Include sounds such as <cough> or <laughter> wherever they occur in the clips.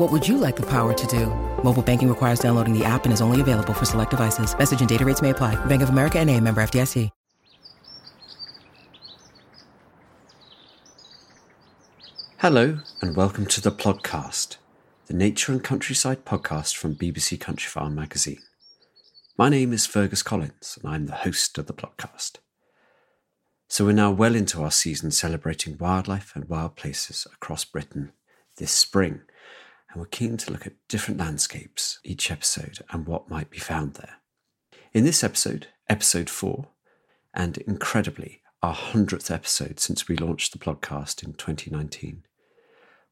What would you like the power to do? Mobile banking requires downloading the app and is only available for select devices. Message and data rates may apply. Bank of America and a member FDIC. Hello, and welcome to the podcast, the nature and countryside podcast from BBC Countryfile magazine. My name is Fergus Collins, and I'm the host of the podcast. So we're now well into our season celebrating wildlife and wild places across Britain this spring, and we're keen to look at different landscapes each episode and what might be found there. In this episode, episode four, and incredibly, our 100th episode since we launched the podcast in 2019,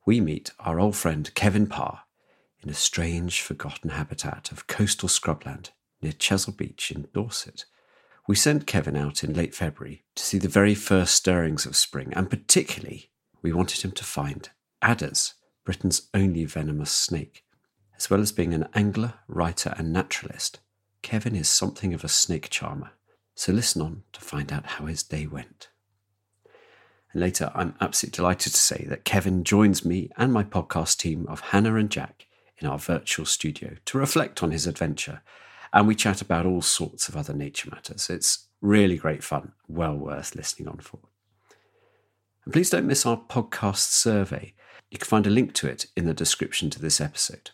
we meet our old friend Kevin Parr in a strange, forgotten habitat of coastal scrubland near Chesil Beach in Dorset. We sent Kevin out in late February to see the very first stirrings of spring, and particularly, we wanted him to find adders, Britain's only venomous snake. As well as being an angler, writer, and naturalist, Kevin is something of a snake charmer. So listen on to find out how his day went. And later, I'm absolutely delighted to say that Kevin joins me and my podcast team of Hannah and Jack in our virtual studio to reflect on his adventure. And we chat about all sorts of other nature matters. It's really great fun, well worth listening on for. And please don't miss our podcast survey. You can find a link to it in the description to this episode.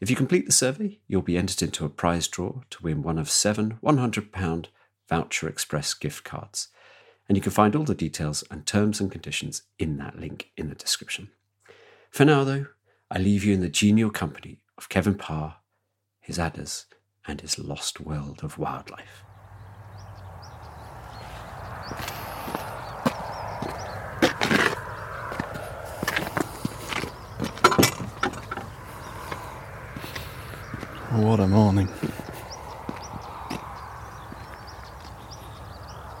If you complete the survey, you'll be entered into a prize draw to win one of seven £100 Voucher Express gift cards and you can find all the details and terms and conditions in that link in the description. For now, though, I leave you in the genial company of Kevin Parr, his adders, and his lost world of wildlife. What a morning.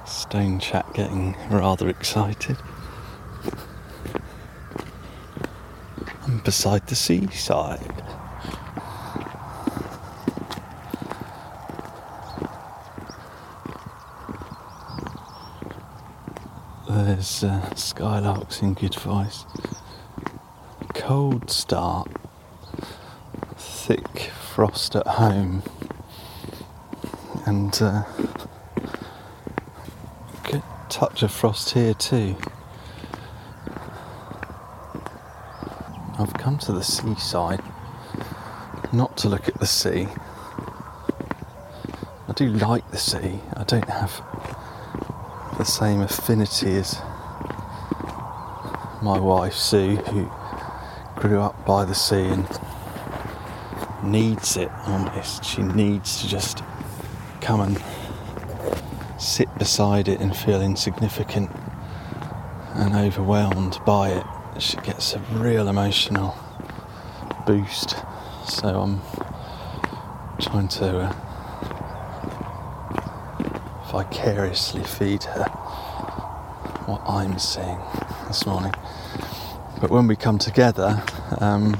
Stone Chat getting rather excited. I'm beside the seaside. There's uh, skylarks in good voice. Cold start. Thick frost at home. And uh, touch of frost here too. I've come to the seaside not to look at the sea. I do like the sea. I don't have the same affinity as my wife Sue, who grew up by the sea and needs it almost. She needs to just come and sit beside it and feel insignificant and overwhelmed by it, she gets a real emotional boost. So I'm trying to uh, vicariously feed her what I'm seeing this morning. But when we come together, um,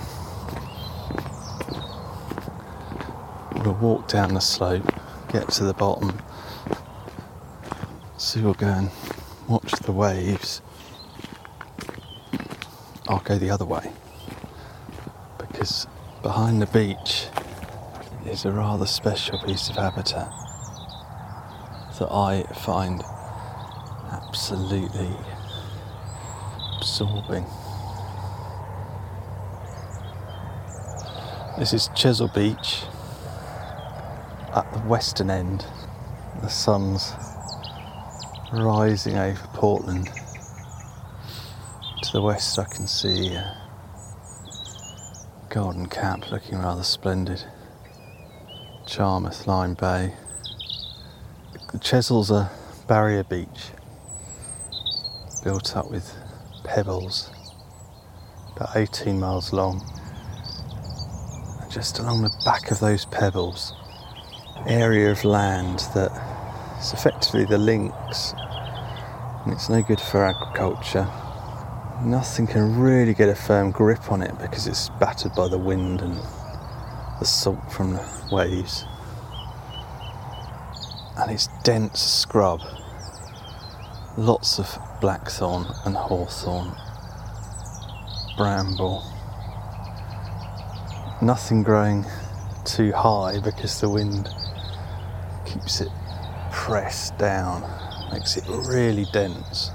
we'll walk down the slope, get to the bottom, go and watch the waves. I'll go the other way because behind the beach is a rather special piece of habitat that I find absolutely absorbing. This is Chesil Beach the western end. The sun's rising over Portland. To the west, I can see uh, Golden Cap looking rather splendid. Charmouth Lyme Bay. Chesil's a barrier beach built up with pebbles, about 18 miles long. And just along the back of those pebbles, area of land that is effectively the links, and it's no good for agriculture. Nothing can really get a firm grip on it because it's battered by the wind and the salt from the waves. And it's dense scrub. Lots of blackthorn and hawthorn, bramble. Nothing growing too high because the wind keeps it pressed down, makes it really dense.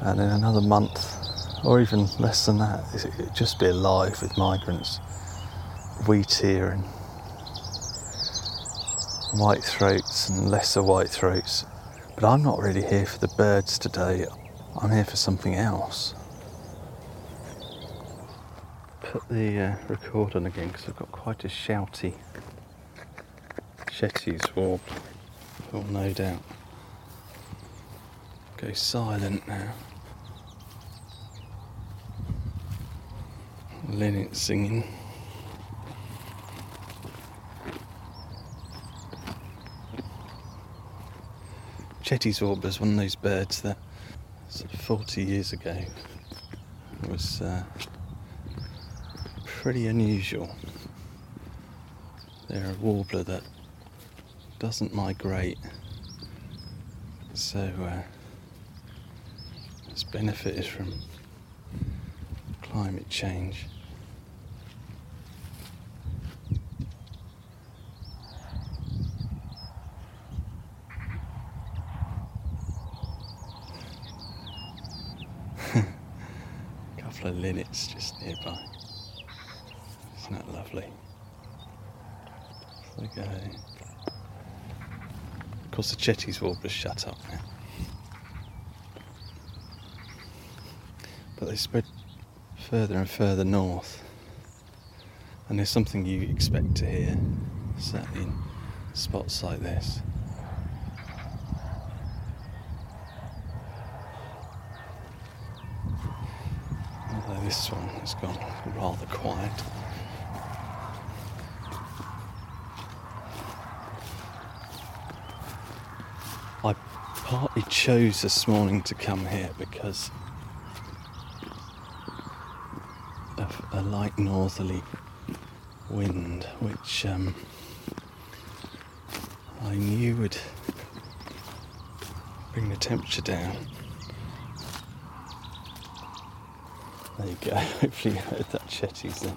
And in another month, or even less than that, it'd just be alive with migrants, wheatear and white throats and lesser white throats. But I'm not really here for the birds today. I'm here for something else. Put the uh, record on again because I've got quite a shouty Cetti's warble. Oh, no doubt. Go silent now. Linnet singing. Cetti's warbler is one of those birds that sort of 40 years ago was uh, pretty unusual. They're a warbler that doesn't migrate, so uh, it's benefited from climate change. <laughs> A couple of linnets just nearby. Isn't that lovely? So go. Of course, the Cetti's warbler's shut up now. But they spread further and further north. And there's something you expect to hear, certainly in spots like this. Although this one has gone rather quiet. I partly chose this morning to come here because of a light northerly wind, which um, I knew would bring the temperature down. There you go. <laughs> Hopefully you heard that Cetti's then.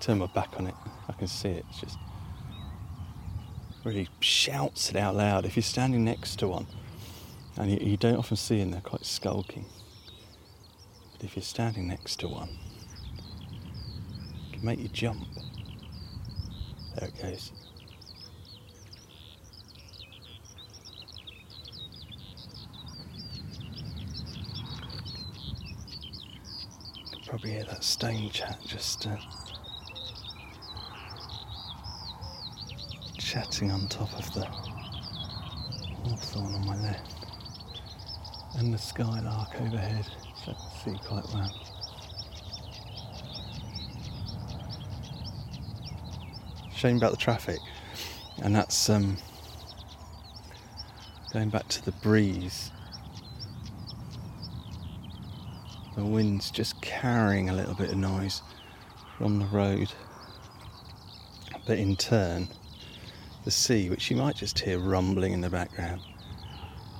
Turn my back on it. I can see it. It's just really shouts it out loud. If you're standing next to one, and you, you don't often see them, they're quite skulking. But if you're standing next to one, it can make you jump. There it goes. You can probably hear that stone chat just uh, chatting on top of the hawthorn on my left. And the skylark overhead, so I can see quite well. Shame about the traffic, and that's um, going back to the breeze. The wind's just carrying a little bit of noise from the road, but in turn, the sea, which you might just hear rumbling in the background,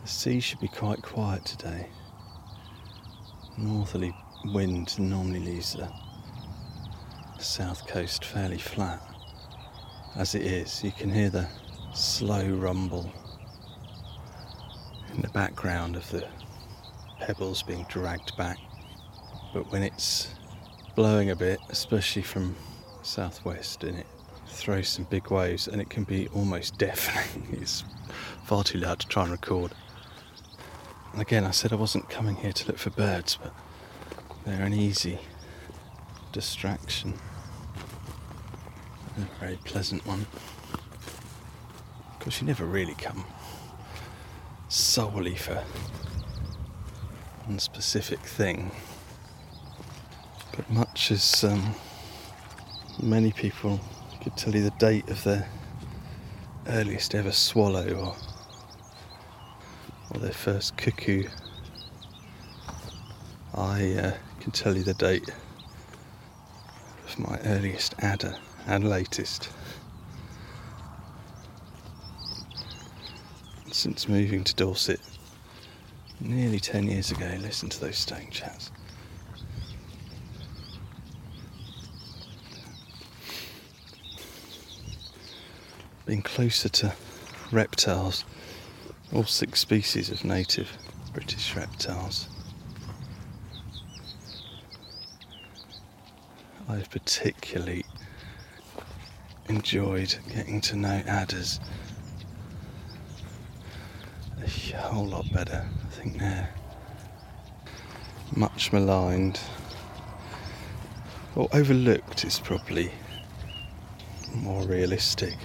the sea should be quite quiet today. Northerly wind normally leaves the south coast fairly flat. As it is, you can hear the slow rumble in the background of the pebbles being dragged back. But when it's blowing a bit, especially from southwest, and it throws some big waves, and it can be almost <laughs> deafening. it's far too loud to try and record. And again, I said I wasn't coming here to look for birds, but they're an easy distraction. A very pleasant one. Of course, you never really come solely for one specific thing. But much as um, many people could tell you the date of their earliest ever swallow or or their first cuckoo. I uh, can tell you the date of my earliest adder and latest. Since moving to Dorset nearly 10 years ago, listen to those stone chats. Being closer to reptiles all six species of native British reptiles. I've particularly enjoyed getting to know adders a whole lot better. I think they're much maligned or overlooked is probably more realistic.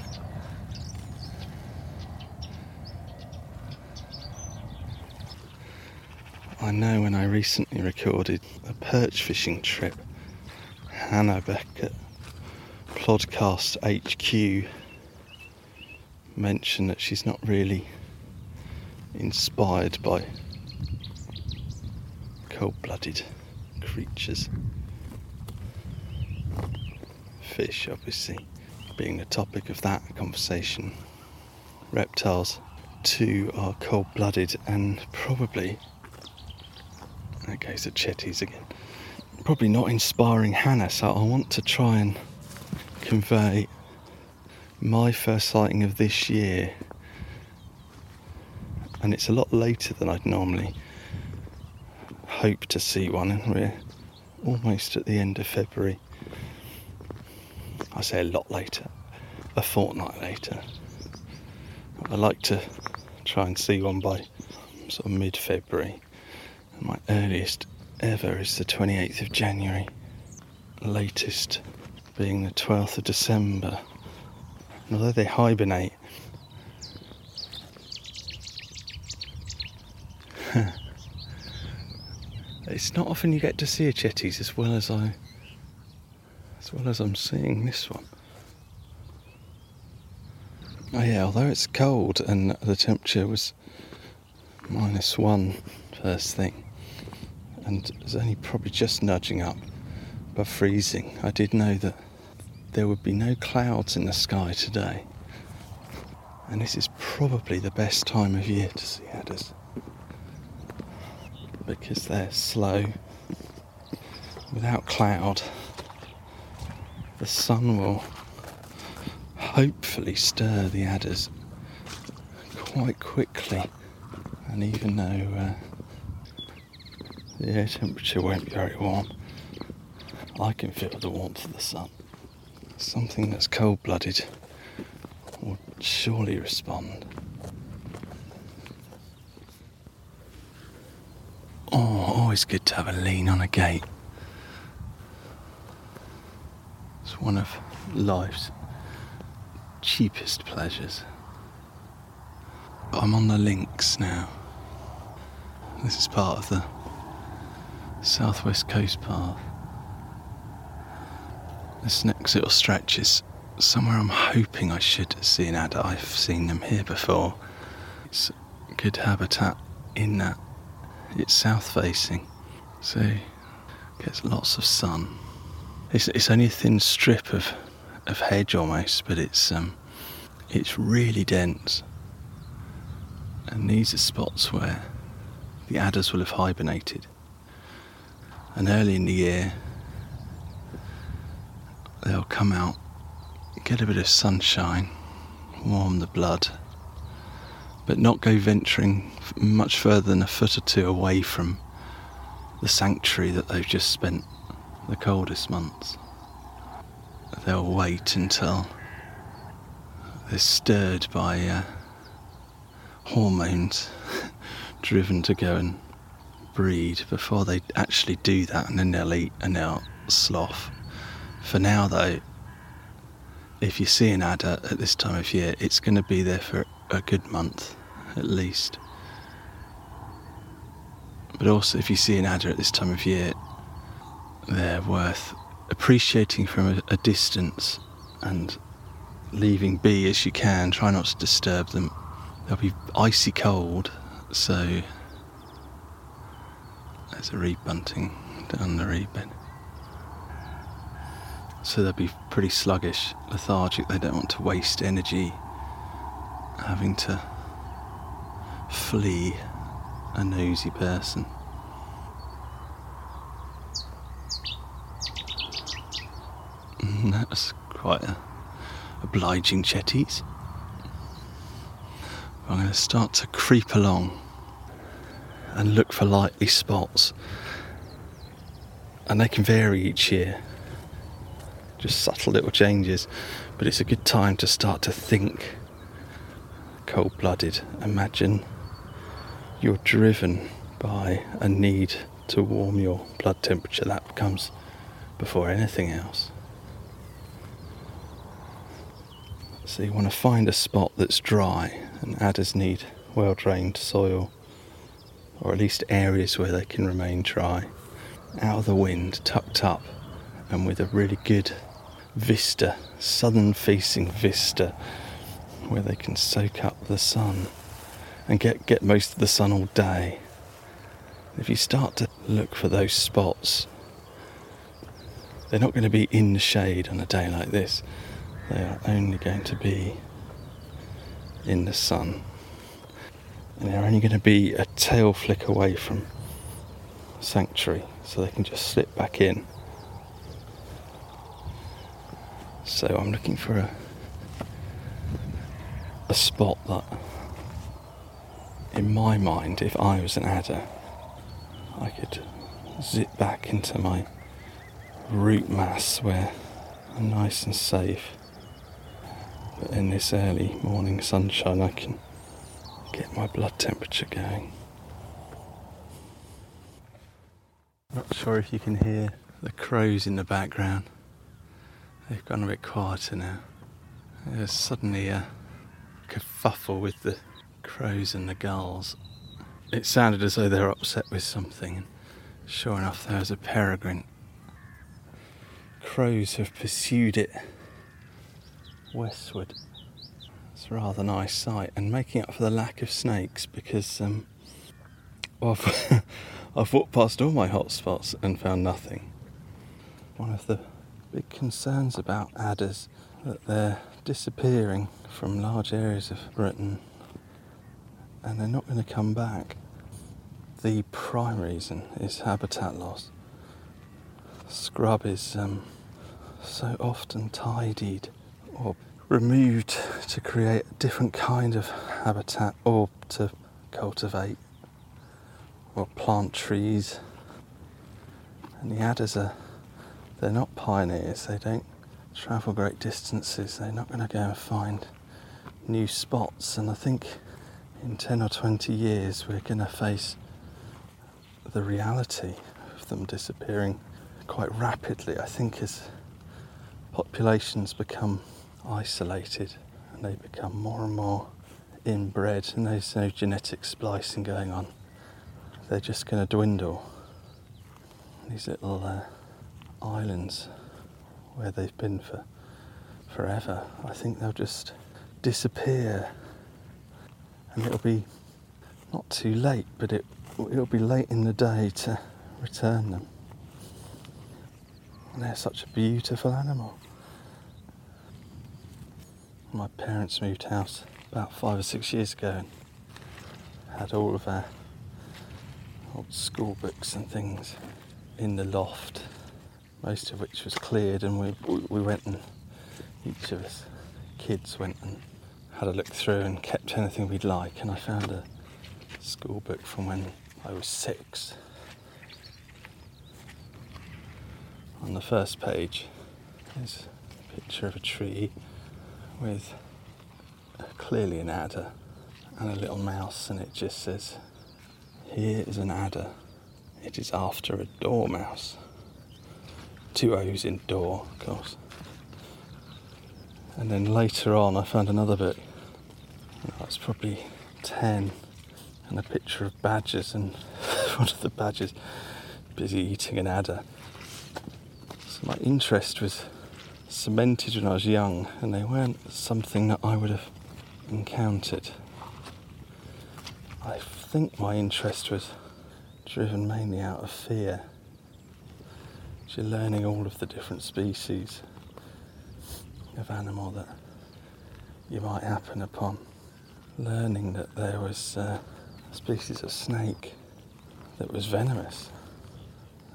I know when I recently recorded a perch fishing trip, Hannah Beckett, Podcast HQ, mentioned that she's not really inspired by cold blooded creatures. Fish, obviously, being the topic of that conversation. Reptiles, too, are cold blooded and probably Okay, so Cetti's again. Probably not inspiring Hannah, so I want to try and convey my first sighting of this year. And it's a lot later than I'd normally hope to see one, and we're almost at the end of February. I say a lot later, a fortnight later. I like to try and see one by sort of mid February. My earliest ever is the 28th of January, latest being the 12th of December. And although they hibernate, <laughs> it's not often you get to see a Cetti's as well as I as well as I'm seeing this one. Oh yeah, although it's cold and the temperature was minus one first thing and was only probably just nudging up but freezing, I did know that there would be no clouds in the sky today. And this is probably the best time of year to see adders because they're slow, without cloud. The sun will hopefully stir the adders quite quickly, and even though uh, the air temperature won't be very warm. I can feel the warmth of the sun. Something that's cold blooded will surely respond. Oh, always good to have a lean on a gate. It's one of life's cheapest pleasures. I'm on the links now This is part of the Southwest Coast Path. This next little stretch is somewhere I'm hoping I should see an adder. I've seen them here before. It's good habitat in that it's south facing, so gets lots of sun. It's, it's only a thin strip of, of hedge almost, but it's um, it's really dense. And these are spots where the adders will have hibernated. And early in the year, they'll come out, get a bit of sunshine, warm the blood, but not go venturing much further than a foot or two away from the sanctuary that they've just spent the coldest months. They'll wait until they're stirred by uh, hormones <laughs> driven to go and breed before they actually do that, and then they'll eat and they'll slough. For now, though, if you see an adder at this time of year, it's going to be there for a good month at least. But also, if you see an adder at this time of year, they're worth appreciating from a, a distance and leaving be as you can. Try not to disturb them. They'll be icy cold, so there's a reed bunting down the reed bed. So they'll be pretty sluggish, lethargic. They don't want to waste energy having to flee a nosy person. Mm, That's quite a obliging Cetti's. I'm going to start to creep along and look for likely spots. And they can vary each year, just subtle little changes, but it's a good time to start to think cold blooded. Imagine you're driven by a need to warm your blood temperature, that comes before anything else. So you want to find a spot that's dry, and adders need well drained soil, or at least areas where they can remain dry, out of the wind, tucked up, and with a really good vista, southern facing vista, where they can soak up the sun and get, get most of the sun all day. If you start to look for those spots, they're not going to be in the shade on a day like this. They are only going to be in the sun. They're only going to be a tail flick away from sanctuary, so they can just slip back in. So I'm looking for a a spot that, in my mind, if I was an adder, I could zip back into my root mass where I'm nice and safe. But in this early morning sunshine, I can get my blood temperature going. Not sure if you can hear the crows in the background. They've gone a bit quieter now. There's suddenly a kerfuffle with the crows and the gulls. It sounded as though they were upset with something, and sure enough, there was a peregrine. Crows have pursued it westward. It's a rather nice sight, and making up for the lack of snakes because um, well, I've, <laughs> I've walked past all my hotspots and found nothing. One of the big concerns about adders that they're disappearing from large areas of Britain and they're not going to come back. The prime reason is habitat loss. Scrub is um, so often tidied or removed to create a different kind of habitat or to cultivate or plant trees. And the adders are, they're not pioneers, they don't travel great distances, they're not going to go and find new spots. And I think in 10 or 20 years, we're going to face the reality of them disappearing quite rapidly. I think as populations become isolated and they become more and more inbred and there's no genetic splicing going on, they're just going to dwindle. These little uh, islands where they've been for forever, I think they'll just disappear, and it'll be not too late, but it it'll be late in the day to return them. And they're such a beautiful animal. My parents moved house about five or six years ago and had all of our old school books and things in the loft, most of which was cleared, and we, we went and each of us kids went and had a look through and kept anything we'd like. And I found a school book from when I was six. On the first page is a picture of a tree with clearly an adder and a little mouse, and it just says, Here is an adder. It is after a dormouse. Two O's in door, of course. And then later on, I found another book. That's probably 10, and a picture of badgers, and <laughs> one of the badgers busy eating an adder. So my interest was cemented when I was young, and they weren't something that I would have encountered. I think my interest was driven mainly out of fear. You're learning all of the different species of animal that you might happen upon. Learning that there was uh, a species of snake that was venomous,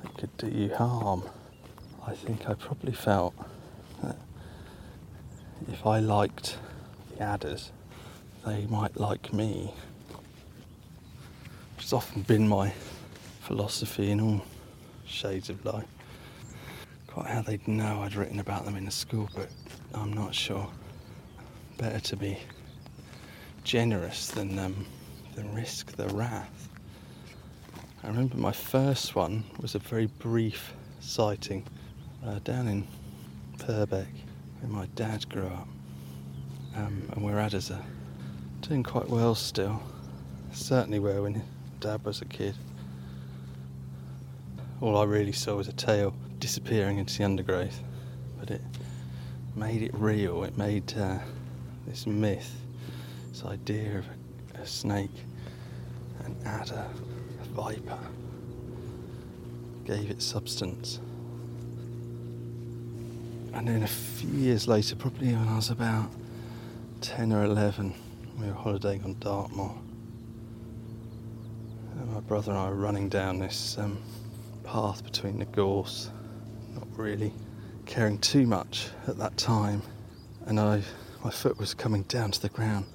that could do you harm. I think I probably felt that if I liked the adders, they might like me. It's often been my philosophy in all shades of life. Quite how they'd know I'd written about them in a school book, I'm not sure. Better to be generous than um, than risk the wrath. I remember my first one was a very brief sighting uh, down in Purbeck, where my dad grew up, um, and where adders are doing quite well still. Certainly where when dad was a kid. All I really saw was a tail disappearing into the undergrowth, but it made it real. It made uh, this myth, this idea of a, a snake, an adder, a viper, gave it substance. And then a few years later, probably when I was about 10 or 11, we were holidaying on Dartmoor. And my brother and I were running down this um, path between the gorse, not really caring too much at that time. And I, my foot was coming down to the ground.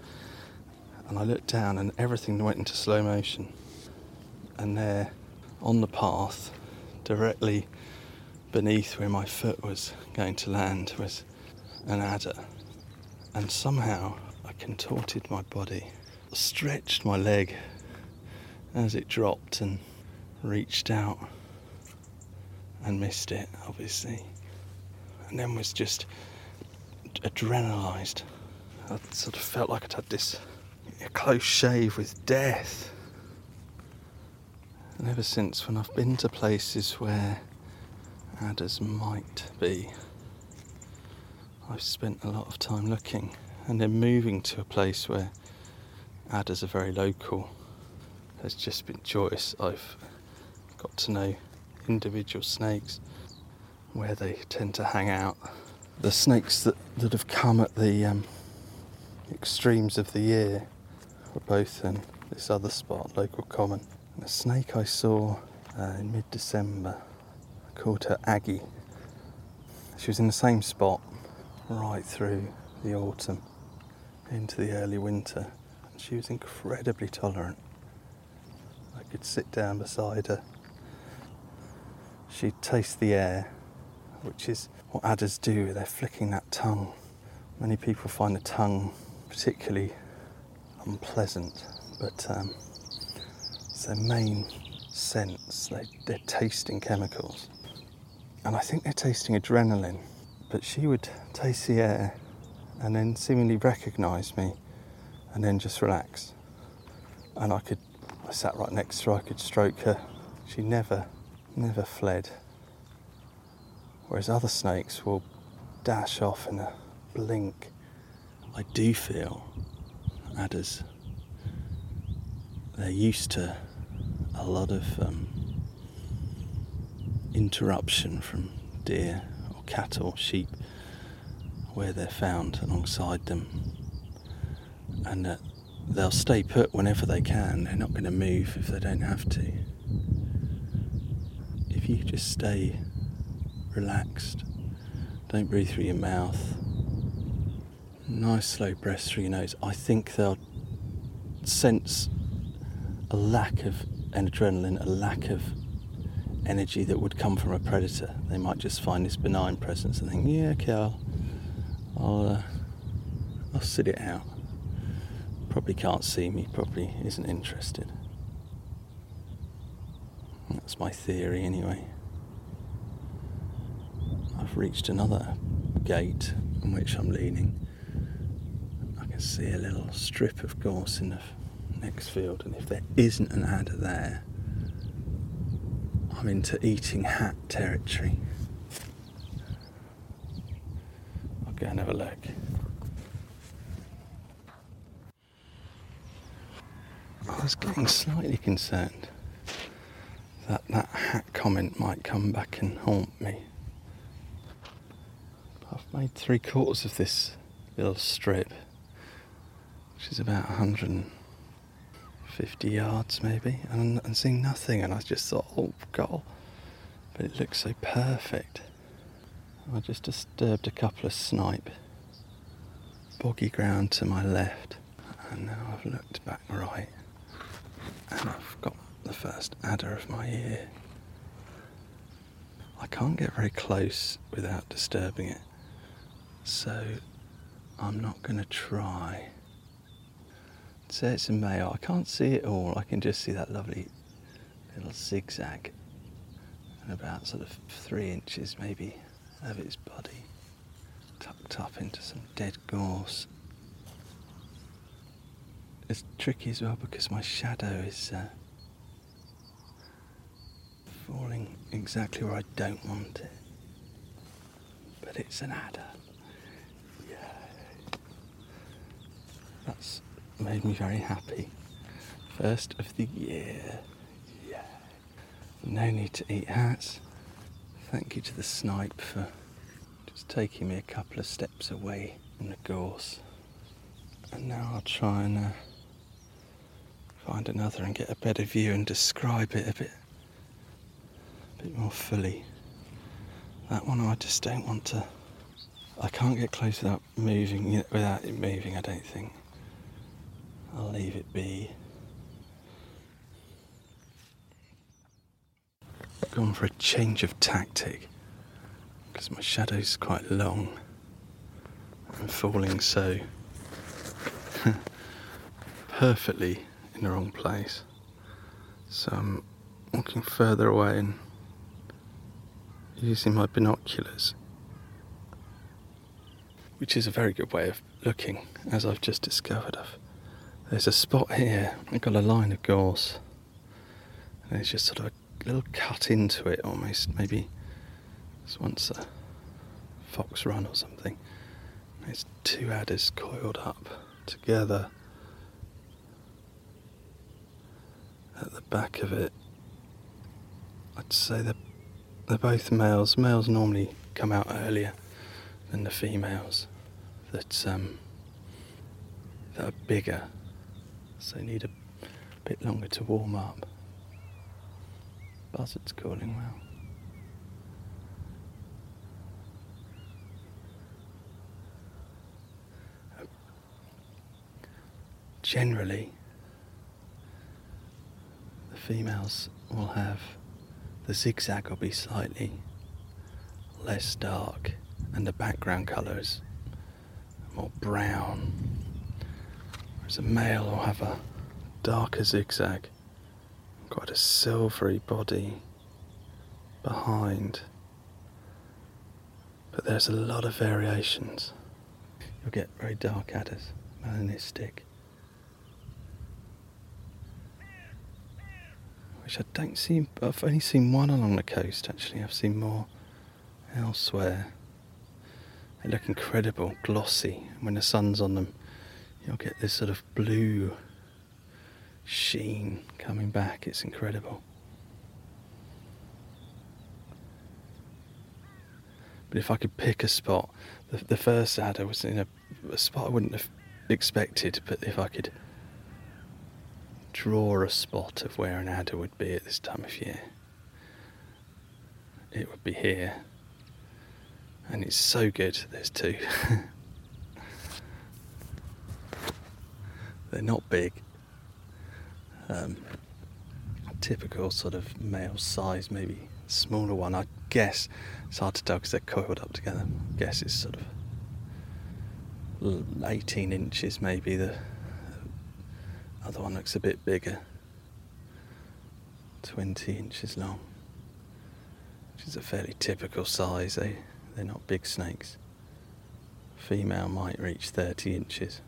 And I looked down, and everything went into slow motion. And there, on the path, directly beneath where my foot was going to land, was an adder. And somehow I contorted my body, stretched my leg as it dropped and reached out and missed it, obviously. And then was just adrenalized. I sort of felt like I'd had this close shave with death. And ever since, when I've been to places where adders might be, I've spent a lot of time looking and then moving to a place where adders are very local has just been joyous. I've got to know individual snakes, where they tend to hang out. The snakes that, that have come at the um, extremes of the year were both in this other spot, Local Common. And a snake I saw uh, in mid December called her Aggie. She was in the same spot right through the autumn into the early winter. And she was incredibly tolerant. I could sit down beside her. She'd taste the air, which is what adders do, they're flicking that tongue. Many people find the tongue particularly unpleasant, but um, it's their main sense. They, they're tasting chemicals. And I think they're tasting adrenaline. But she would taste the air and then seemingly recognise me and then just relax. And I could, I sat right next to her, I could stroke her. She never, never fled. Whereas other snakes will dash off in a blink. I do feel adders, they're used to a lot of um, interruption from deer or cattle, or sheep, where they're found alongside them. And that they'll stay put whenever they can. They're not going to move if they don't have to. If you just stay relaxed, don't breathe through your mouth, nice slow breaths through your nose, I think they'll sense a lack of an adrenaline, a lack of energy that would come from a predator. They might just find this benign presence and think, yeah, okay, I'll, I'll, uh, I'll sit it out probably can't see me, probably isn't interested. That's my theory, anyway. I've reached another gate on which I'm leaning. I can see a little strip of gorse in the next field, and if there isn't an adder there, I'm into eating hat territory. I'll go and have a look. Oh, I was getting slightly concerned that that hat comment might come back and haunt me. I've made three quarters of this little strip, which is about 150 yards maybe, and, and seeing nothing. And I just thought, oh god, but it looks so perfect. I just disturbed a couple of snipe, boggy ground to my left, and now I've looked back right and I've got the first adder of my year. I can't get very close without disturbing it, so I'm not going to try. Say it's a male. I can't see it all. I can just see that lovely little zigzag and about sort of three inches maybe of its body tucked up into some dead gorse it's tricky as well because my shadow is uh, falling exactly where I don't want it. But it's an adder. Yeah. That's made me very happy. First of the year. Yeah. No need to eat hats. Thank you to the snipe for just taking me a couple of steps away from the gorse. And now I'll try and uh, find another and get a better view and describe it a bit, a bit more fully. That one I just don't want to. I can't get close without moving, without it moving. I don't think. I'll leave it be. Gone for a change of tactic because my shadow's quite long and falling so <laughs> perfectly in the wrong place. So I'm walking further away and using my binoculars, which is a very good way of looking, as I've just discovered. Of there's a spot here. I've got a line of gorse, and there's just sort of a little cut into it, almost. Maybe it's once a fox run or something. There's two adders coiled up together at the back of it, I'd say they're, they're both males. Males normally come out earlier than the females that, um, that are bigger, so they need a bit longer to warm up. Buzzard's calling well. Generally, the females will have the zigzag will be slightly less dark and the background colour is more brown. Whereas a male will have a darker zigzag, quite a silvery body behind. But there's a lot of variations. You'll get very dark adders, melanistic, which I don't see. I've only seen one along the coast. Actually, I've seen more elsewhere. They look incredible, glossy. When the sun's on them, you'll get this sort of blue sheen coming back. It's incredible. But if I could pick a spot, the, the first adder was in a, a spot I wouldn't have expected, but if I could draw a spot of where an adder would be at this time of year, it would be here. And it's so good, there's two. <laughs> They're not big. Um, typical sort of male size, maybe smaller one. I guess it's hard to tell because they're coiled up together. I guess it's sort of 18 inches, maybe. The other one looks a bit bigger, 20 inches long, which is a fairly typical size. They, they're not big snakes. Female might reach 30 inches.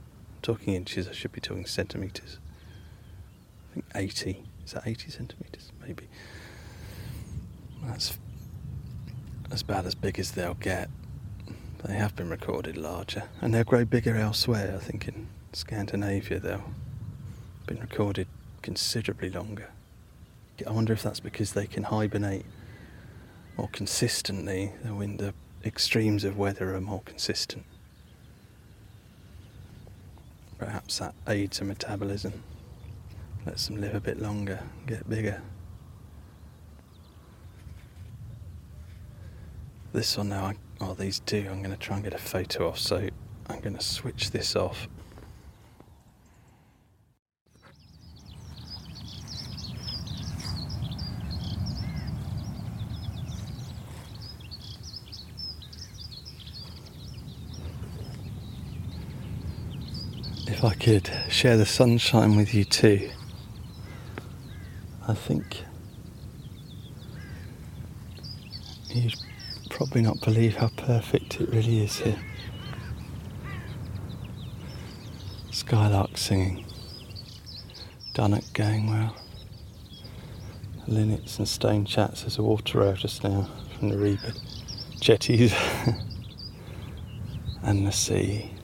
Talking inches, I should be talking centimetres. I think 80. Is that 80 centimetres? Maybe. That's as bad as big as they'll get. They have been recorded larger, and they'll grow bigger elsewhere. I think in Scandinavia they've been recorded considerably longer. I wonder if that's because they can hibernate more consistently when the extremes of weather are more consistent. Perhaps that aids their metabolism, lets them live a bit longer, get bigger. This one now, I, oh, these two, I'm going to try and get a photo off, so I'm going to switch this off. If I could share the sunshine with you too, I think you'd probably not believe how perfect it really is here. Skylark singing, Dunnock going well, linnets and stone chats as a water rail just now from the reedbed, Cetti's, <laughs> and the sea.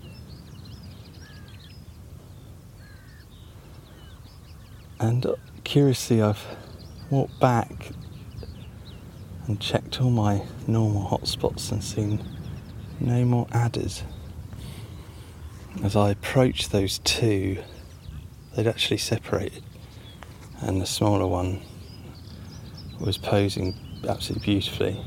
And curiously, I've walked back and checked all my normal hotspots and seen no more adders. As I approached those two, they'd actually separated, and the smaller one was posing absolutely beautifully.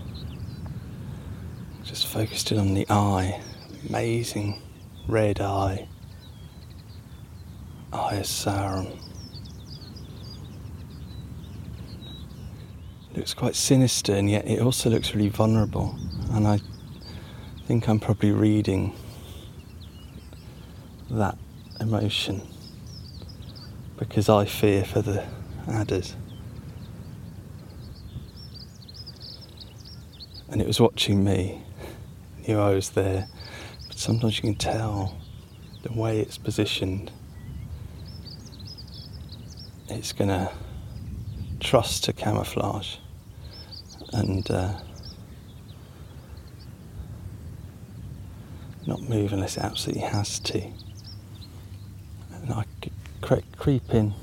Just focused in on the eye, amazing red eye, eye of Sauron. Looks quite sinister and yet it also looks really vulnerable. And I think I'm probably reading that emotion because I fear for the adders. And it was watching me, knew I was there, but sometimes you can tell the way it's positioned. It's gonna trust to camouflage and uh, not move unless it absolutely has to. And I could cre- creep in,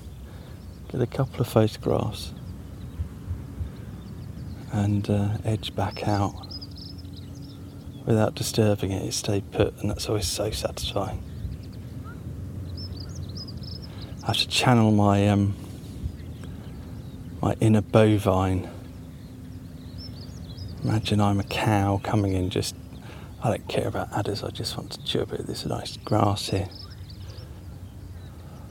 get a couple of photographs, and uh, edge back out without disturbing it. It stayed put, and that's always so satisfying. I have to channel my um, my inner bovine Imagine I'm a cow coming in just, I don't care about adders, I just want to chew a bit of this nice grass here.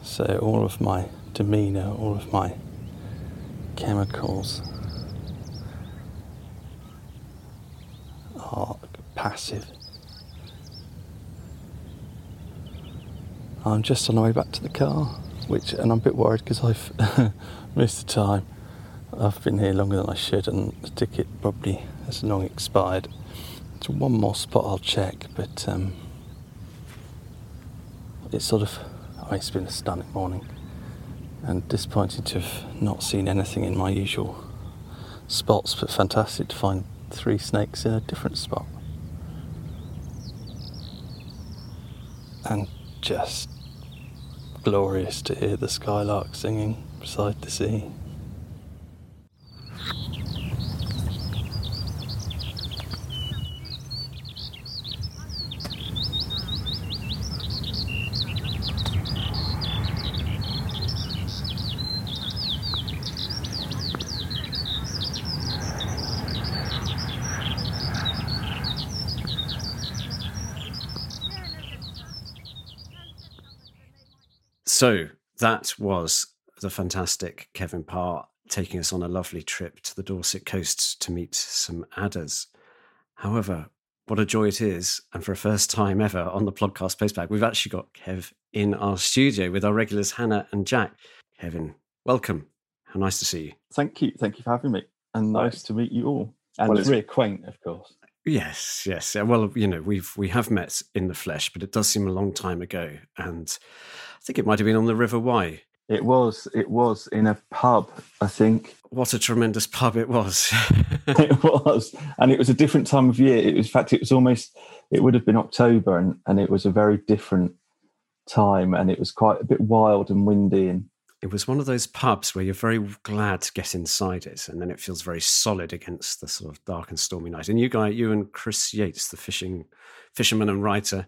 So all of my demeanour, all of my chemicals are passive. I'm just on the way back to the car, which, and I'm a bit worried because I've <laughs> missed the time. I've been here longer than I should, and the ticket probably has long expired. It's one more spot I'll check, but um, it's sort of. Oh, it's been a stunning morning. and disappointed to have not seen anything in my usual spots, but fantastic to find three snakes in a different spot. And just glorious to hear the skylark singing beside the sea. So that was the fantastic Kevin Parr taking us on a lovely trip to the Dorset coast to meet some adders. However, what a joy it is. And for a first time ever on the podcast postback, we've actually got Kev in our studio with our regulars, Hannah and Jack. Kevin, welcome. How nice to see you. Thank you. Thank you for having me. And nice to meet you all. And well, quaint, of course. Yes, yes. Well, you know, we've we have met in the flesh, but it does seem a long time ago. And I think it might have been on the River Wye. It was. It was in a pub, I think. What a tremendous pub it was. <laughs> <laughs> it was. And it was a different time of year. It was, in fact, it was almost, it would have been October and, and it was a very different time and it was quite a bit wild and windy and it was one of those pubs where you're very glad to get inside it, and then it feels very solid against the sort of dark and stormy night. And you guy, you and Chris Yates, the fishing fisherman and writer,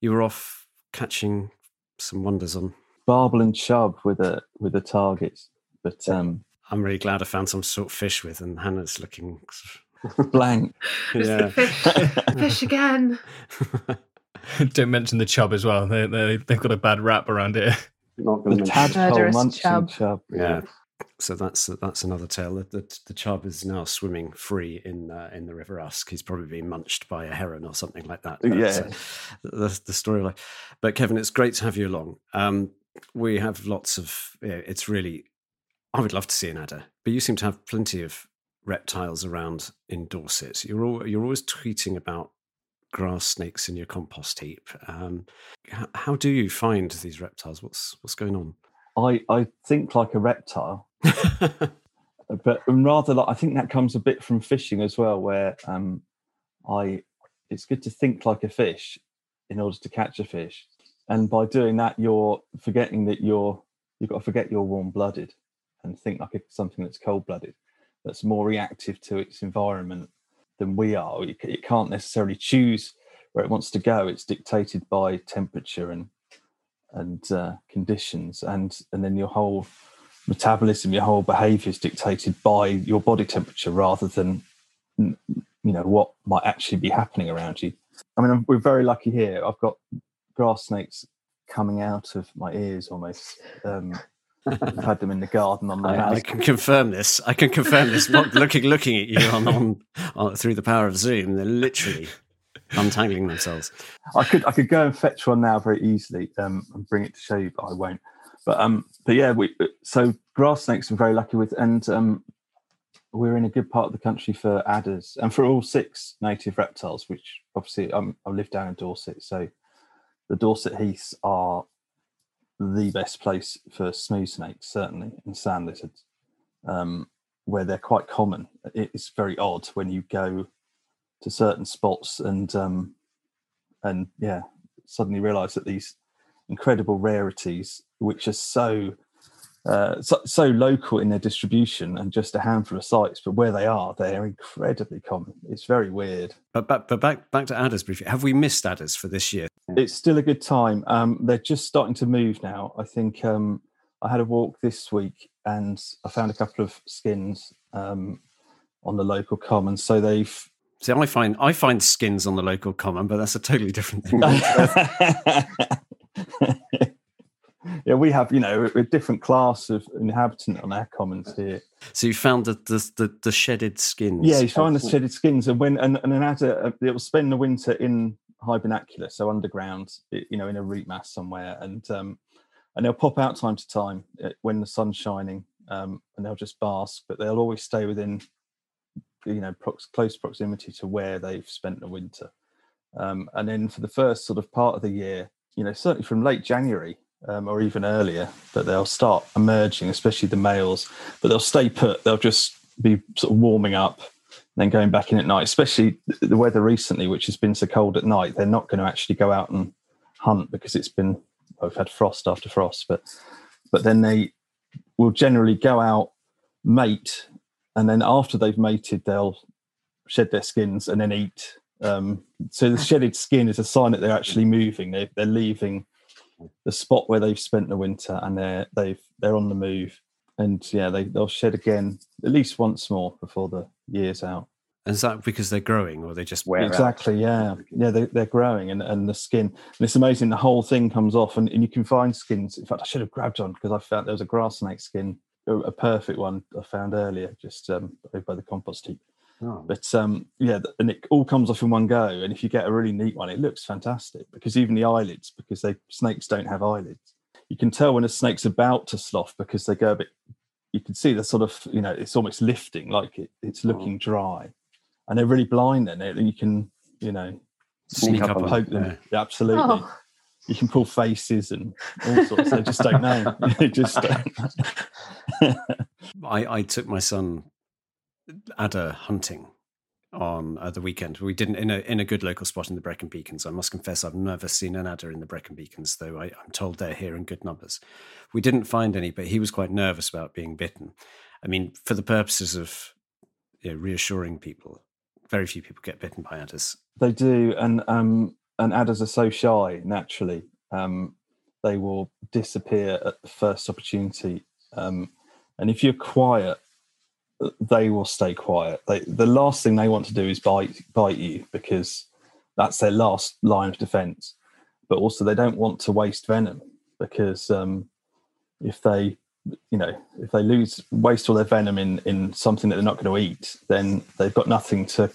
you were off catching some wonders on barbel and chub with a with a target. But um, I'm really glad I found some sort of fish with, and Hannah's looking <laughs> blank. yeah, fish, <laughs> fish again. <laughs> Don't mention the chub as well. They, they they've got a bad rap around here. Not the tadpole munching chub. chub. Yeah. So that's that's another tale. The, the, the chub is now swimming free in uh, in the River Usk. He's probably been munched by a heron or something like that. That's, yeah, uh, the the story. But Kevin, it's great to have you along. Um, we have lots of. it's really. I would love to see an adder, but you seem to have plenty of reptiles around in Dorset. You're all, you're always tweeting about grass snakes in your compost heap. Um, how, how, do you find these reptiles? What's what's going on? I I think like a reptile, <laughs> but rather like I think that comes a bit from fishing as well, where um, I it's good to think like a fish in order to catch a fish, and by doing that, you're forgetting that you're you've got to forget you're warm blooded and think like something that's cold blooded, that's more reactive to its environment than we are. It, can't necessarily choose where it wants to go. It's dictated by temperature and and uh, conditions, and and then your whole metabolism, your whole behaviour is dictated by your body temperature rather than you know what might actually be happening around you. I mean, we're very lucky here. I've got grass snakes coming out of my ears almost. Um, I've had them in the garden on my I, I can confirm this. I can confirm this. looking looking at you on, on, on, through the power of Zoom, they're literally untangling themselves. I could I could go and fetch one now very easily um, and bring it to show you, but I won't. But um, but yeah, we so grass snakes I'm very lucky with, and um, we're in a good part of the country for adders and for all six native reptiles, which obviously um, I live down in Dorset, so the Dorset heaths are the best place for smooth snakes, certainly, and sand lizards, um, where they're quite common. It's very odd when you go to certain spots and um, and yeah, suddenly realise that these incredible rarities, which are so uh, so, so, local in their distribution and just a handful of sites, but where they are, they're incredibly common. It's very weird. But, but, but back back to adders briefly. Have we missed adders for this year? It's still a good time. Um, they're just starting to move now. I think um, I had a walk this week and I found a couple of skins um, on the local common. So they've See, I find I find skins on the local common, but that's a totally different thing. <laughs> <laughs> <laughs> yeah, we have you know a different class of inhabitant on our commons here. So you found the the, the, the shedded skins. Yeah, you find the shedded skins, and when and, and an adder it will spend the winter in hibernacula, so underground, you know, in a root mass somewhere, and um, and they'll pop out time to time uh, when the sun's shining, um, and they'll just bask, but they'll always stay within you know prox- close proximity to where they've spent the winter. Um, and then for the first sort of part of the year, you know, certainly from late January um, or even earlier, but they'll start emerging, especially the males. But they'll stay put. They'll just be sort of warming up, then going back in at night. Especially the weather recently, which has been so cold at night, they're not going to actually go out and hunt because it's been. Well, we've had frost after frost, but but then they will generally go out, mate, and then after they've mated, they'll shed their skins and then eat. Um, so the shedded skin is a sign that they're actually moving. They, they're leaving the spot where they've spent the winter and they're they've they're on the move. And yeah, they they'll shed again at least once more before the year's out. Is that because they're growing, or they just Wear out. exactly, yeah, yeah. They, they're growing, and, and the skin, and it's amazing. The whole thing comes off, and, and you can find skins. In fact, I should have grabbed one because I found there was a grass snake skin, a, a perfect one I found earlier, just um, over by the compost heap. Oh. But um, yeah, and it all comes off in one go. And if you get a really neat one, it looks fantastic because even the eyelids, because they snakes don't have eyelids, you can tell when a snake's about to slough because they go a bit. You can see the sort of you know it's almost lifting, like it, it's looking dry, and they're really blind. Then and you can you know sneak up on poke them. yeah. Yeah, absolutely. Oh. You can pull faces and all sorts. they just don't know. <laughs> They just don't. <laughs> <laughs> I, I took my son adder hunting on uh, the weekend. We didn't in a in a good local spot in the Brecon Beacons. I must confess, I've never seen an adder in the Brecon Beacons, though I, I'm told they're here in good numbers. We didn't find any, but he was quite nervous about being bitten. I mean, for the purposes of you know, reassuring people, very few people get bitten by adders. They do, and um, and adders are so shy naturally. Um, they will disappear at the first opportunity. Um, and if you're quiet, they will stay quiet. They, the last thing they want to do is bite bite you because that's their last line of defense. But also, they don't want to waste venom because um, if they, you know, if they lose waste all their venom in in something that they're not going to eat, then they've got nothing to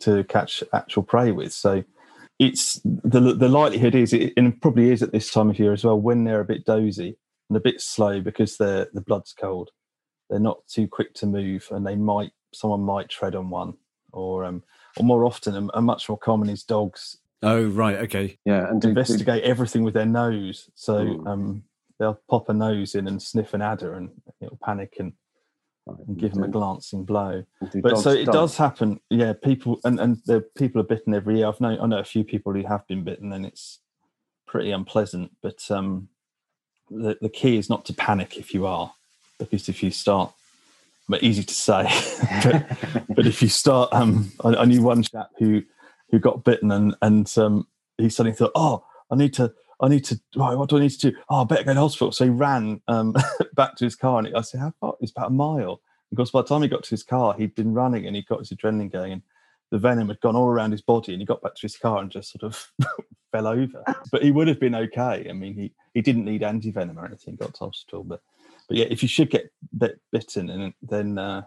to catch actual prey with. So it's the the likelihood is it and probably is at this time of year as well when they're a bit dozy and a bit slow because their the blood's cold. They're not too quick to move, and they might someone might tread on one, or um, or more often and, and much more common is dogs Oh, right, okay. Yeah, and do, do, investigate everything with their nose. So Mm. um, they'll pop a nose in and sniff an adder, and it'll panic and, and give them a glancing blow. do But so it dance? does happen. Yeah, people and and the people are bitten every year. I've known I know a few people who have been bitten, and it's pretty unpleasant. But um, the the key is not to panic if you are, because if you start, but easy to say, <laughs> but, but if you start, um, I, I knew one chap who who got bitten, and and um, he suddenly thought, oh, I need to. I need to. Right, what do I need to do? Oh, I better go to hospital. So he ran um, <laughs> back to his car, and I said, "How far?" It's about a mile. Because by the time he got to his car, he'd been running and he got his adrenaline going, and the venom had gone all around his body. And he got back to his car and just sort of <laughs> fell over. But he would have been okay. I mean, he he didn't need anti venom or anything. Got to hospital, but but yeah, if you should get bit, bitten, and then uh,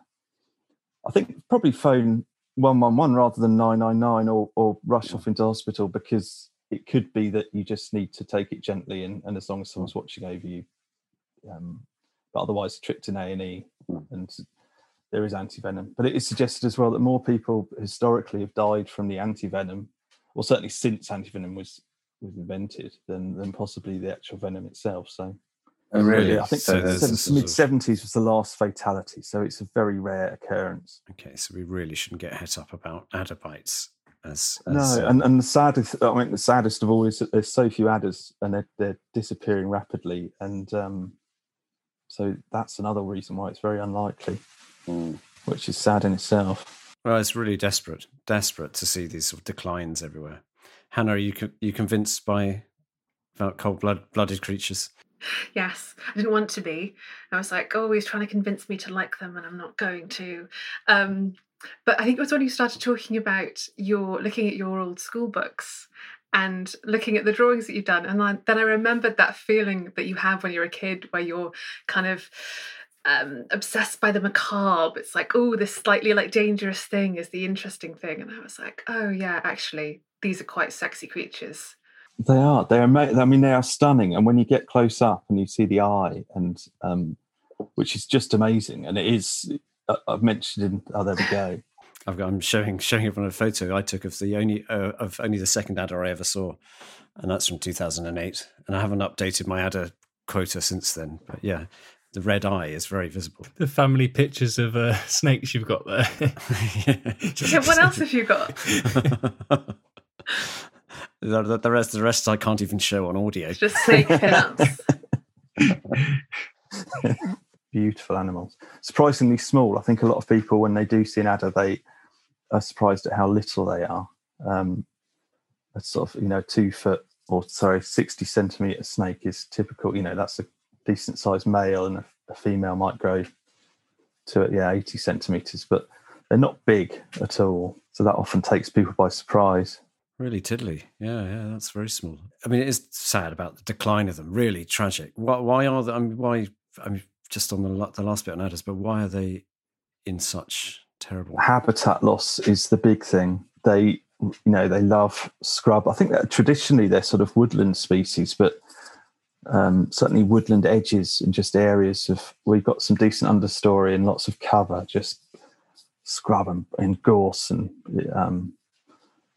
I think probably phone one one one rather than nine nine nine, or or rush off into hospital because it could be that you just need to take it gently, and, and as long as someone's watching over you, um, but otherwise, a trip to A and E, and there is anti venom. But it is suggested as well that more people historically have died from the anti venom, or certainly since anti venom was was invented, than than possibly the actual venom itself. So. Oh, really? I think So mid of- seventies was the last fatality, so it's a very rare occurrence. Okay, so we really shouldn't get het up about adder bites. As, No, uh, and, and the saddest, I mean, the saddest of all is that there's so few adders and they're, they're disappearing rapidly. And um, so that's another reason why it's very unlikely, Mm. which is sad in itself. well, it's really desperate, desperate to see these sort of declines everywhere. Hannah, are you co- you convinced by about cold blood blooded creatures? Yes, I didn't want to be. I was like, oh, he's trying to convince me to like them, and I'm not going to. Um, but I think it was when you started talking about your looking at your old school books and looking at the drawings that you've done, and then I remembered that feeling that you have when you're a kid, where you're kind of um, obsessed by the macabre. It's like, oh, this slightly like dangerous thing is the interesting thing, and I was like, oh yeah, actually, these are quite sexy creatures. They are, they are, I mean, they are stunning. And when you get close up and you see the eye, and um, which is just amazing, and it is, uh, I've mentioned in, oh, there we go. I've got, I'm showing showing everyone a photo I took of the only uh, of only the second adder I ever saw, and that's from 2008. And I haven't updated my adder quota since then. But yeah, the red eye is very visible. The family pictures of uh, snakes you've got there. <laughs> <laughs> yeah, <laughs> what else have you got? The, the, rest, the rest, I can't even show on audio. Just snake pinups. <laughs> Beautiful animals, surprisingly small. I think a lot of people, when they do see an adder, they are surprised at how little they are. Um, a sort of you know two foot or sorry sixty centimeter snake is typical. You know that's a decent sized male, and a, a female might grow to yeah eighty centimeters, but they're not big at all. So that often takes people by surprise. Really tiddly. Yeah, yeah, that's very small. I mean, it is sad about the decline of them. Really tragic. Why, why are they? I mean, why? I mean, just on the the last bit on adders, but why are they in such terrible habitat loss? Is the big thing. They, you know, they love scrub. I think that traditionally they're sort of woodland species, but um, certainly woodland edges and just areas of we've got some decent understory and lots of cover, just scrub and, and gorse and um,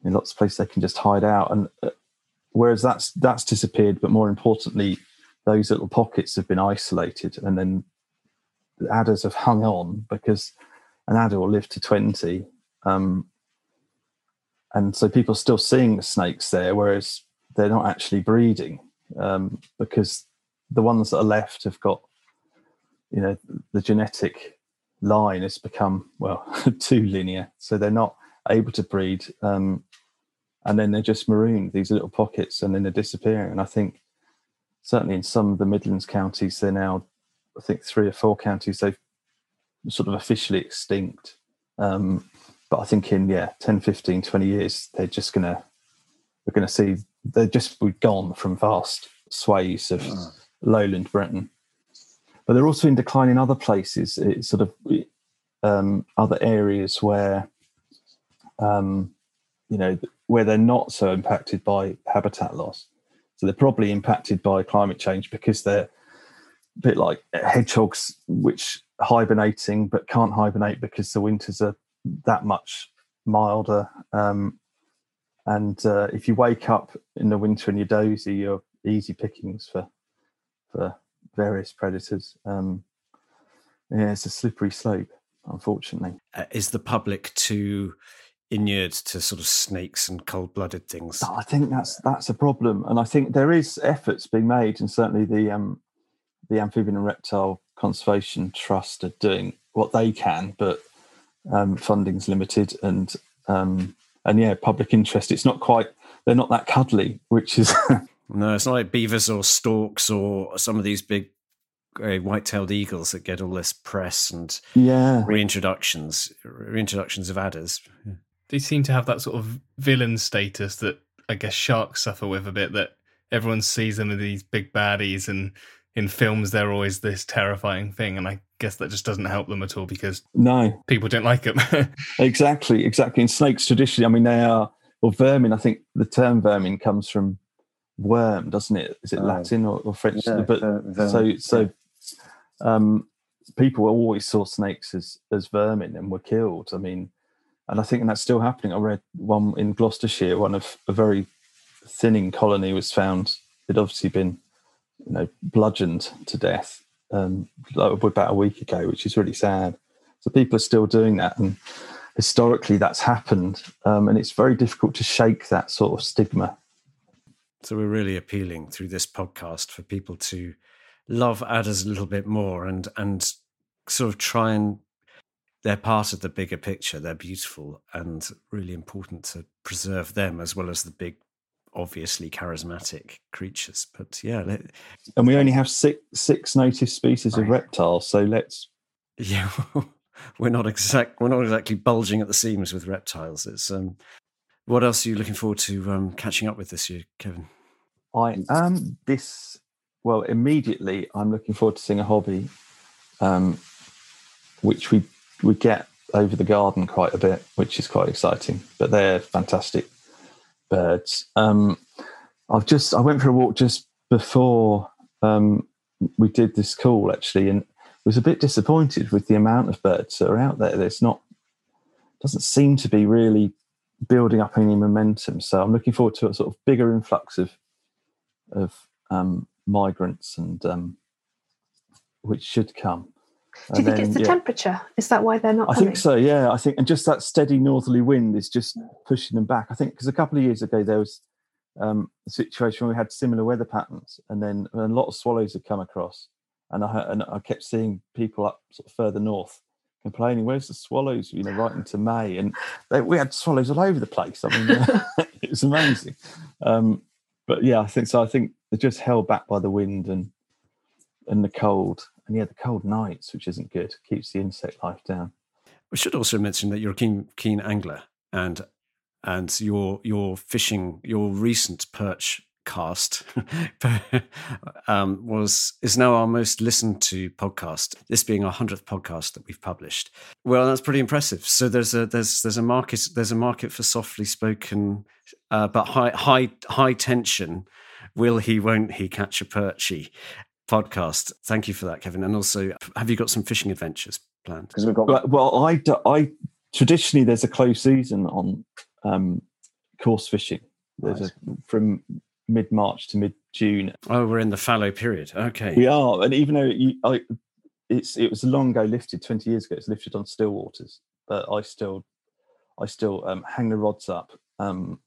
in lots of places they can just hide out. And uh, whereas that's that's disappeared but more importantly those little pockets have been isolated and then the adders have hung on because an adder will live to 20 um, and so people are still seeing the snakes there whereas they're not actually breeding um, because the ones that are left have got you know the genetic line has become well <laughs> too linear. So they're not able to breed um, and then they're just marooned these little pockets and then they're disappearing. And i think certainly in some of the midlands counties they're now i think three or four counties they've sort of officially extinct. Um, but i think in yeah 10 15 20 years they're just gonna we're gonna see they're just gone from vast swathes of oh. lowland britain. But they're also in decline in other places it's sort of um, other areas where um, you know where they're not so impacted by habitat loss. So they're probably impacted by climate change because they're a bit like hedgehogs, which hibernating but can't hibernate because the winters are that much milder. Um, and uh, if you wake up in the winter and you're dozy, you're easy pickings for for various predators. Um, yeah, it's a slippery slope, unfortunately. Uh, is the public too inured to sort of snakes and cold-blooded things. I think that's that's a problem, and I think there is efforts being made, and certainly the um, the Amphibian and Reptile Conservation Trust are doing what they can, but um, funding's limited, and um, and yeah, public interest. It's not quite. They're not that cuddly, which is. <laughs> no, it's not like beavers or storks or some of these big uh, white-tailed eagles that get all this press and yeah reintroductions reintroductions of adders they seem to have that sort of villain status that I guess sharks suffer with a bit. That everyone sees them as these big baddies, and in films they're always this terrifying thing. And I guess that just doesn't help them at all because no people don't like them. <laughs> exactly, exactly. And snakes traditionally, I mean, they are or vermin. I think the term vermin comes from worm, doesn't it? Is it oh. Latin or, or French? Yeah, but so so. Um, people always saw snakes as as vermin and were killed. I mean, and I think that's still happening. I read one in Gloucestershire, one of a very thinning colony was found. It'd obviously been, you know, bludgeoned to death um, about a week ago, which is really sad. So people are still doing that, and historically that's happened, um, and it's very difficult to shake that sort of stigma. So we're really appealing through this podcast for people to love adders a little bit more and and sort of try and they're part of the bigger picture. They're beautiful and really important to preserve them as well as the big, obviously charismatic creatures. But yeah, let, and we only have six six native species right. of reptiles. So let's yeah, <laughs> we're not exact we're not exactly bulging at the seams with reptiles. It's um, what else are you looking forward to um, catching up with this year, Kevin? I am this well immediately. I'm looking forward to seeing a hobby. Um, which we we get over the garden quite a bit, which is quite exciting. But they're fantastic birds. Um, I've just I went for a walk just before um, we did this call actually, and was a bit disappointed with the amount of birds that are out there. There's not doesn't seem to be really building up any momentum. So I'm looking forward to a sort of bigger influx of of um, migrants and um, which should come. Do you think then, it's the yeah. temperature? Is that why they're not? I coming? think so. Yeah, I think, and just that steady northerly wind is just pushing them back. I think because a couple of years ago there was um, a situation where we had similar weather patterns, and then a lot of swallows had come across, and I and I kept seeing people up sort of further north complaining, "Where's the swallows?" You know, right into May, and they, we had swallows all over the place. I mean, <laughs> <laughs> it was amazing. Um, but yeah, I think so. I think they're just held back by the wind and and the cold yeah, the cold nights, which isn't good, keeps the insect life down. We should also mention that you're a keen keen angler, and and your your fishing, your recent perch cast <laughs> um, was is now our most listened to podcast. This being our hundredth podcast that we've published. Well, that's pretty impressive. So there's a there's there's a market there's a market for softly spoken, uh, but high high high tension. Will he? Won't he catch a perchy? Podcast. Thank you for that, Kevin. And also, have you got some fishing adventures planned? Because we've got well, I, I traditionally there's a close season on um, coarse fishing. There's a from mid March to mid June. Oh, we're in the fallow period. Okay, we are. And even though you, I, it's it was long ago lifted, twenty years ago, it's lifted on still waters, but I still, I still um, hang the rods up um,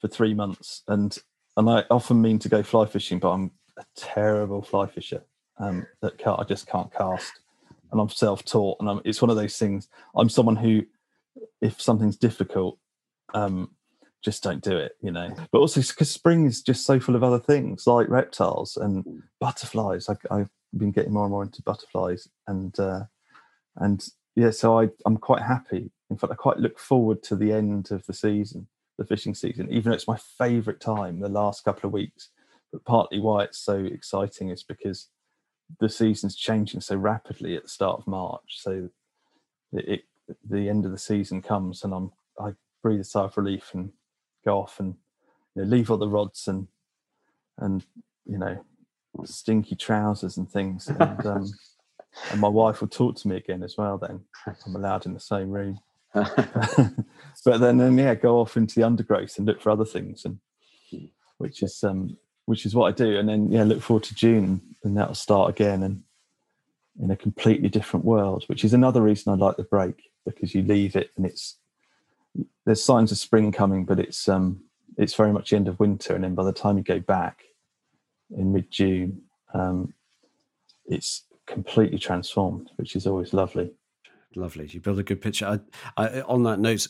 for three months, and and I often mean to go fly fishing, but I'm a terrible fly fisher um, that can't, I just can't cast, and I'm self-taught, and I'm, it's one of those things. I'm someone who, if something's difficult, um, just don't do it, you know. But also because spring is just so full of other things like reptiles and butterflies. I, have been getting more and more into butterflies, and uh, and yeah, so I I'm quite happy. In fact, I quite look forward to the end of the season, the fishing season, even though it's my favourite time. The last couple of weeks but partly why it's so exciting is because the season's changing so rapidly at the start of March. So it, it the end of the season comes, and I'm I breathe a sigh of relief and go off and you know, leave all the rods and and you know stinky trousers and things. And, <laughs> um, and my wife will talk to me again as well. Then I'm allowed in the same room. <laughs> <laughs> but then, then yeah, go off into the undergrowth and look for other things, and which is um, which is what I do. And then yeah, look forward to June, and that'll start again and in a completely different world, which is another reason I like the break because you leave it and it's there's signs of spring coming, but it's um it's very much the end of winter, and then by the time you go back in mid June, um, it's completely transformed, which is always lovely. Lovely. You build a good picture. I, I, on that note,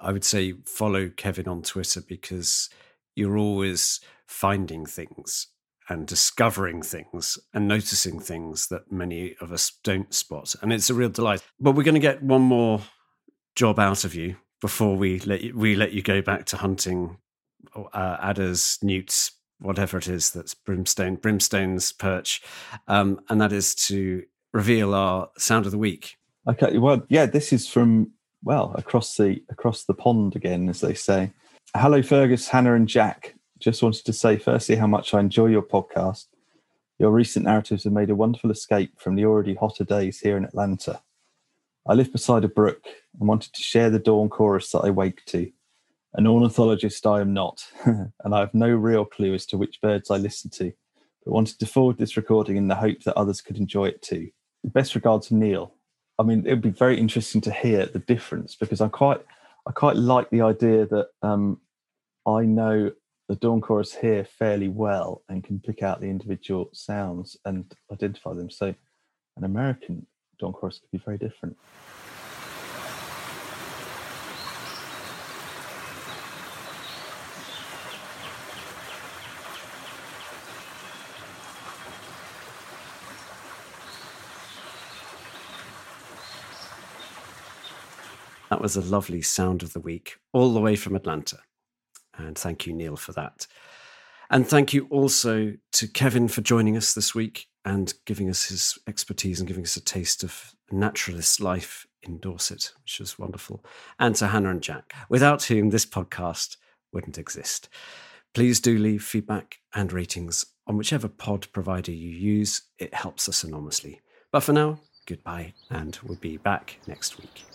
I would say follow Kevin on Twitter because you're always finding things and discovering things and noticing things that many of us don't spot. And it's a real delight. But we're going to get one more job out of you before we let you, we let you go back to hunting uh, adders, newts, whatever it is that's brimstone, brimstone's perch, um, and that is to reveal our sound of the week. Okay, well, yeah, this is from well across the across the pond again, as they say. Hello, Fergus, Hannah, and Jack. Just wanted to say, firstly, how much I enjoy your podcast. Your recent narratives have made a wonderful escape from the already hotter days here in Atlanta. I live beside a brook and wanted to share the dawn chorus that I wake to. An ornithologist I am not, <laughs> and I have no real clue as to which birds I listen to, but wanted to forward this recording in the hope that others could enjoy it too. Best regards, Neil. I mean, it would be very interesting to hear the difference because I'm quite, I quite like the idea that um, I know the dawn chorus here fairly well and can pick out the individual sounds and identify them. So an American dawn chorus could be very different. That was a lovely sound of the week, all the way from Atlanta. And thank you, Neil, for that. And thank you also to Kevin for joining us this week and giving us his expertise and giving us a taste of naturalist life in Dorset, which was wonderful. And to Hannah and Jack, without whom this podcast wouldn't exist. Please do leave feedback and ratings on whichever pod provider you use. It helps us enormously. But for now, goodbye, and we'll be back next week.